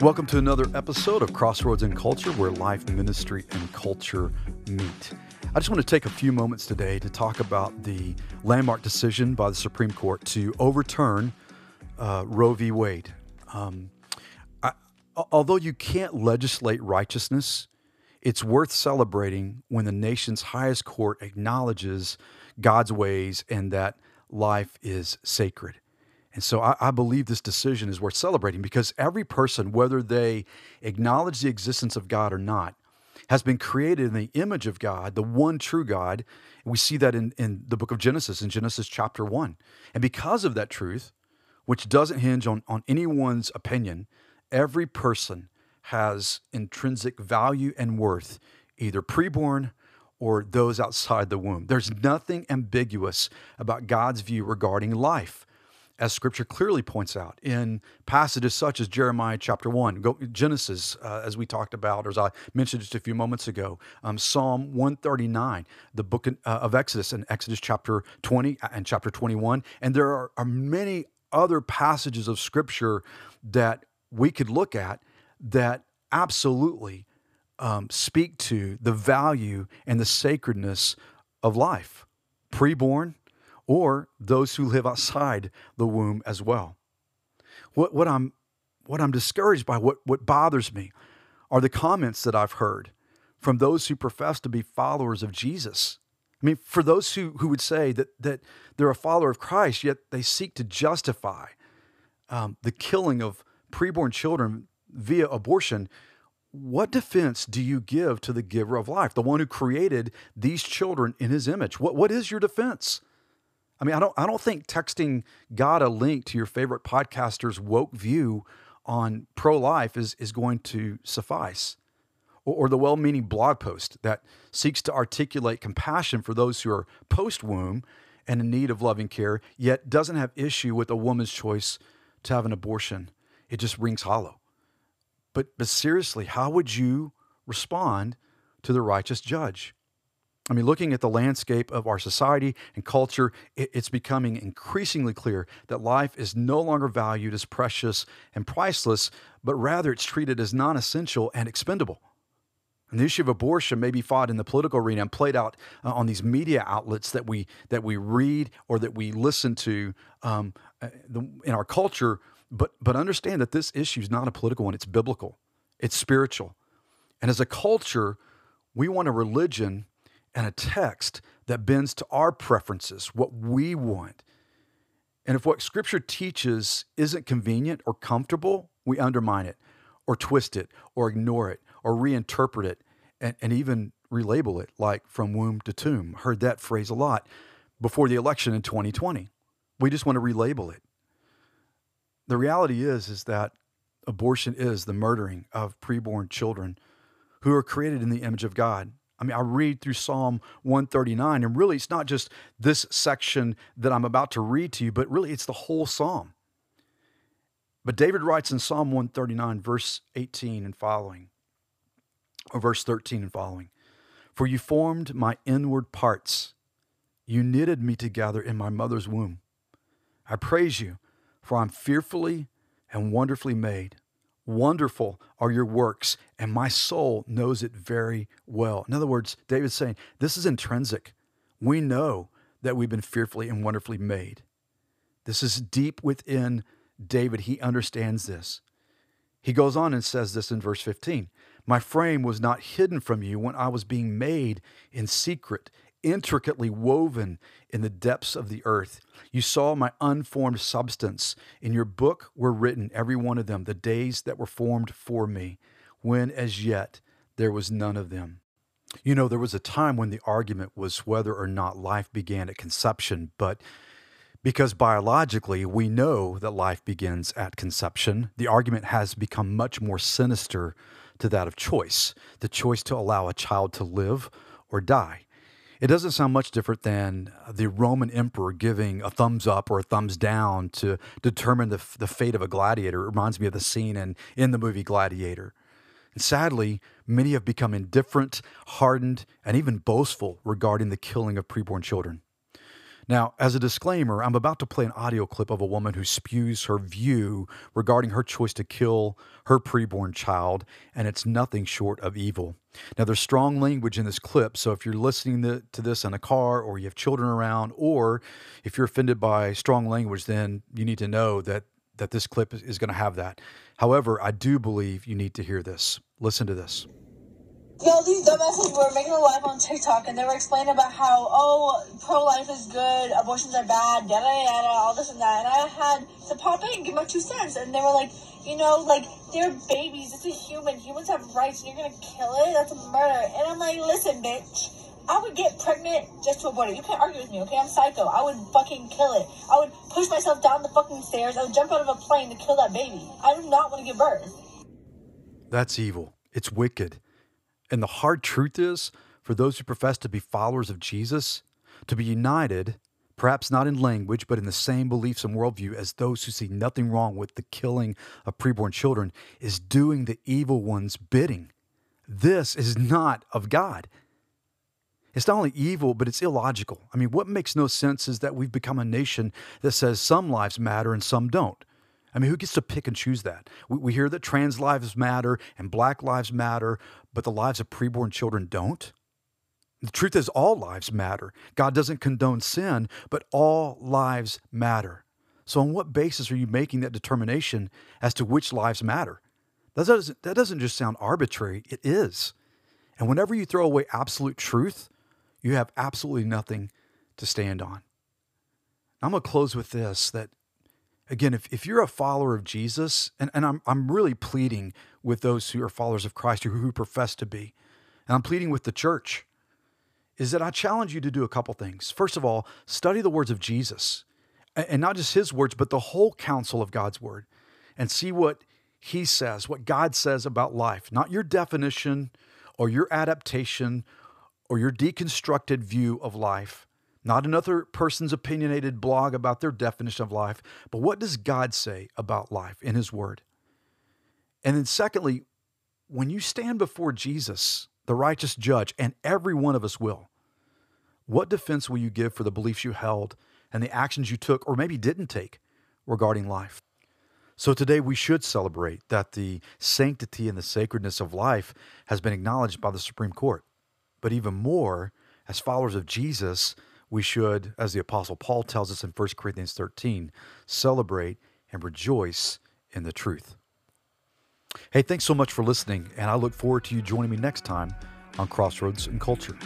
Welcome to another episode of Crossroads and Culture, where life, ministry, and culture meet. I just want to take a few moments today to talk about the landmark decision by the Supreme Court to overturn uh, Roe v. Wade. Um, I, although you can't legislate righteousness, it's worth celebrating when the nation's highest court acknowledges God's ways and that life is sacred. And so I, I, believe this decision is worth celebrating because every person, whether they acknowledge the existence of God or not, has been created in the image of God, the one true God. We see that in, in the book of Genesis, in Genesis chapter 1. And because of that truth, which doesn't hinge on, on anyone's opinion, every person has intrinsic value and worth, either preborn or those outside the womb. There's nothing ambiguous about God's view regarding life as scripture clearly points out in passages such as Jeremiah chapter 1, Genesis, uh, as we talked about, or as I mentioned just a few moments ago, um, Psalm 139, the book uh, of Exodus, and Exodus chapter 20 and chapter 21. And there are, are many other passages of scripture that we could look at that absolutely um, speak to the value and the sacredness of life, preborn or those who live outside the womb as well. What, what, I'm, what I'm discouraged by, what, what bothers me, are the comments that I've heard from those who profess to be followers of Jesus. I mean, for those who, who would say that, that they're a follower of Christ, yet they seek to justify um, the killing of preborn children via abortion, what defense do you give to the giver of life, the one who created these children in his image? What, what is your defense? I mean, I don't I don't think texting God a link to your favorite podcaster's woke view on pro-life is is going to suffice. Or, or the well-meaning blog post that seeks to articulate compassion for those who are post-womb and in need of loving care, yet doesn't have issue with a woman's choice to have an abortion. It just rings hollow. But but seriously, how would you respond to the righteous judge? I mean, looking at the landscape of our society and culture, it's becoming increasingly clear that life is no longer valued as precious and priceless, but rather it's treated as non essential and expendable. And the issue of abortion may be fought in the political arena and played out uh, on these media outlets that we that we read or that we listen to um, uh, in our culture. But but understand that this issue is not a political one; it's biblical, it's spiritual, and as a culture, we want a religion and a text that bends to our preferences, what we want. And if what Scripture teaches isn't convenient or comfortable, we undermine it or twist it or ignore it or reinterpret it and, and even relabel it, like from womb to tomb. Heard that phrase a lot before the election in 2020. We just want to relabel it. The reality is, is that abortion is the murdering of preborn children who are created in the image of God. I mean, I read through Psalm 139, and really it's not just this section that I'm about to read to you, but really it's the whole psalm. But David writes in Psalm 139, verse 18 and following, or verse 13 and following For you formed my inward parts, you knitted me together in my mother's womb. I praise you, for I'm fearfully and wonderfully made. Wonderful are your works, and my soul knows it very well. In other words, David's saying, This is intrinsic. We know that we've been fearfully and wonderfully made. This is deep within David. He understands this. He goes on and says this in verse 15 My frame was not hidden from you when I was being made in secret intricately woven in the depths of the earth. You saw my unformed substance. In your book were written, every one of them, the days that were formed for me, when as yet there was none of them. You know, there was a time when the argument was whether or not life began at conception, but because biologically we know that life begins at conception, the argument has become much more sinister to that of choice the choice to allow a child to live or die. It doesn't sound much different than the Roman emperor giving a thumbs up or a thumbs down to determine the, the fate of a gladiator. It reminds me of the scene in, in the movie Gladiator. And sadly, many have become indifferent, hardened, and even boastful regarding the killing of preborn children. Now, as a disclaimer, I'm about to play an audio clip of a woman who spews her view regarding her choice to kill her preborn child, and it's nothing short of evil. Now, there's strong language in this clip, so if you're listening to this in a car or you have children around, or if you're offended by strong language, then you need to know that, that this clip is going to have that. However, I do believe you need to hear this. Listen to this. Yo, these dumbasses were making a live on TikTok and they were explaining about how, oh, pro life is good, abortions are bad, yada yada, all this and that. And I had to pop in and give my two cents. And they were like, you know, like, they're babies. It's a human. Humans have rights you're to kill it? That's a murder. And I'm like, listen, bitch. I would get pregnant just to abort it. You can't argue with me, okay? I'm psycho. I would fucking kill it. I would push myself down the fucking stairs. I would jump out of a plane to kill that baby. I do not want to give birth. That's evil. It's wicked. And the hard truth is, for those who profess to be followers of Jesus, to be united, perhaps not in language, but in the same beliefs and worldview as those who see nothing wrong with the killing of preborn children, is doing the evil one's bidding. This is not of God. It's not only evil, but it's illogical. I mean, what makes no sense is that we've become a nation that says some lives matter and some don't. I mean, who gets to pick and choose that? We, we hear that trans lives matter and black lives matter, but the lives of preborn children don't. The truth is, all lives matter. God doesn't condone sin, but all lives matter. So, on what basis are you making that determination as to which lives matter? That doesn't, that doesn't just sound arbitrary, it is. And whenever you throw away absolute truth, you have absolutely nothing to stand on. I'm going to close with this that again, if, if you're a follower of Jesus, and, and I'm, I'm really pleading with those who are followers of Christ or who profess to be, and I'm pleading with the church, is that I challenge you to do a couple things. First of all, study the words of Jesus, and not just his words, but the whole counsel of God's word, and see what he says, what God says about life, not your definition or your adaptation or your deconstructed view of life not another person's opinionated blog about their definition of life, but what does God say about life in His Word? And then, secondly, when you stand before Jesus, the righteous judge, and every one of us will, what defense will you give for the beliefs you held and the actions you took or maybe didn't take regarding life? So today we should celebrate that the sanctity and the sacredness of life has been acknowledged by the Supreme Court. But even more, as followers of Jesus, we should, as the Apostle Paul tells us in 1 Corinthians 13, celebrate and rejoice in the truth. Hey, thanks so much for listening, and I look forward to you joining me next time on Crossroads and Culture.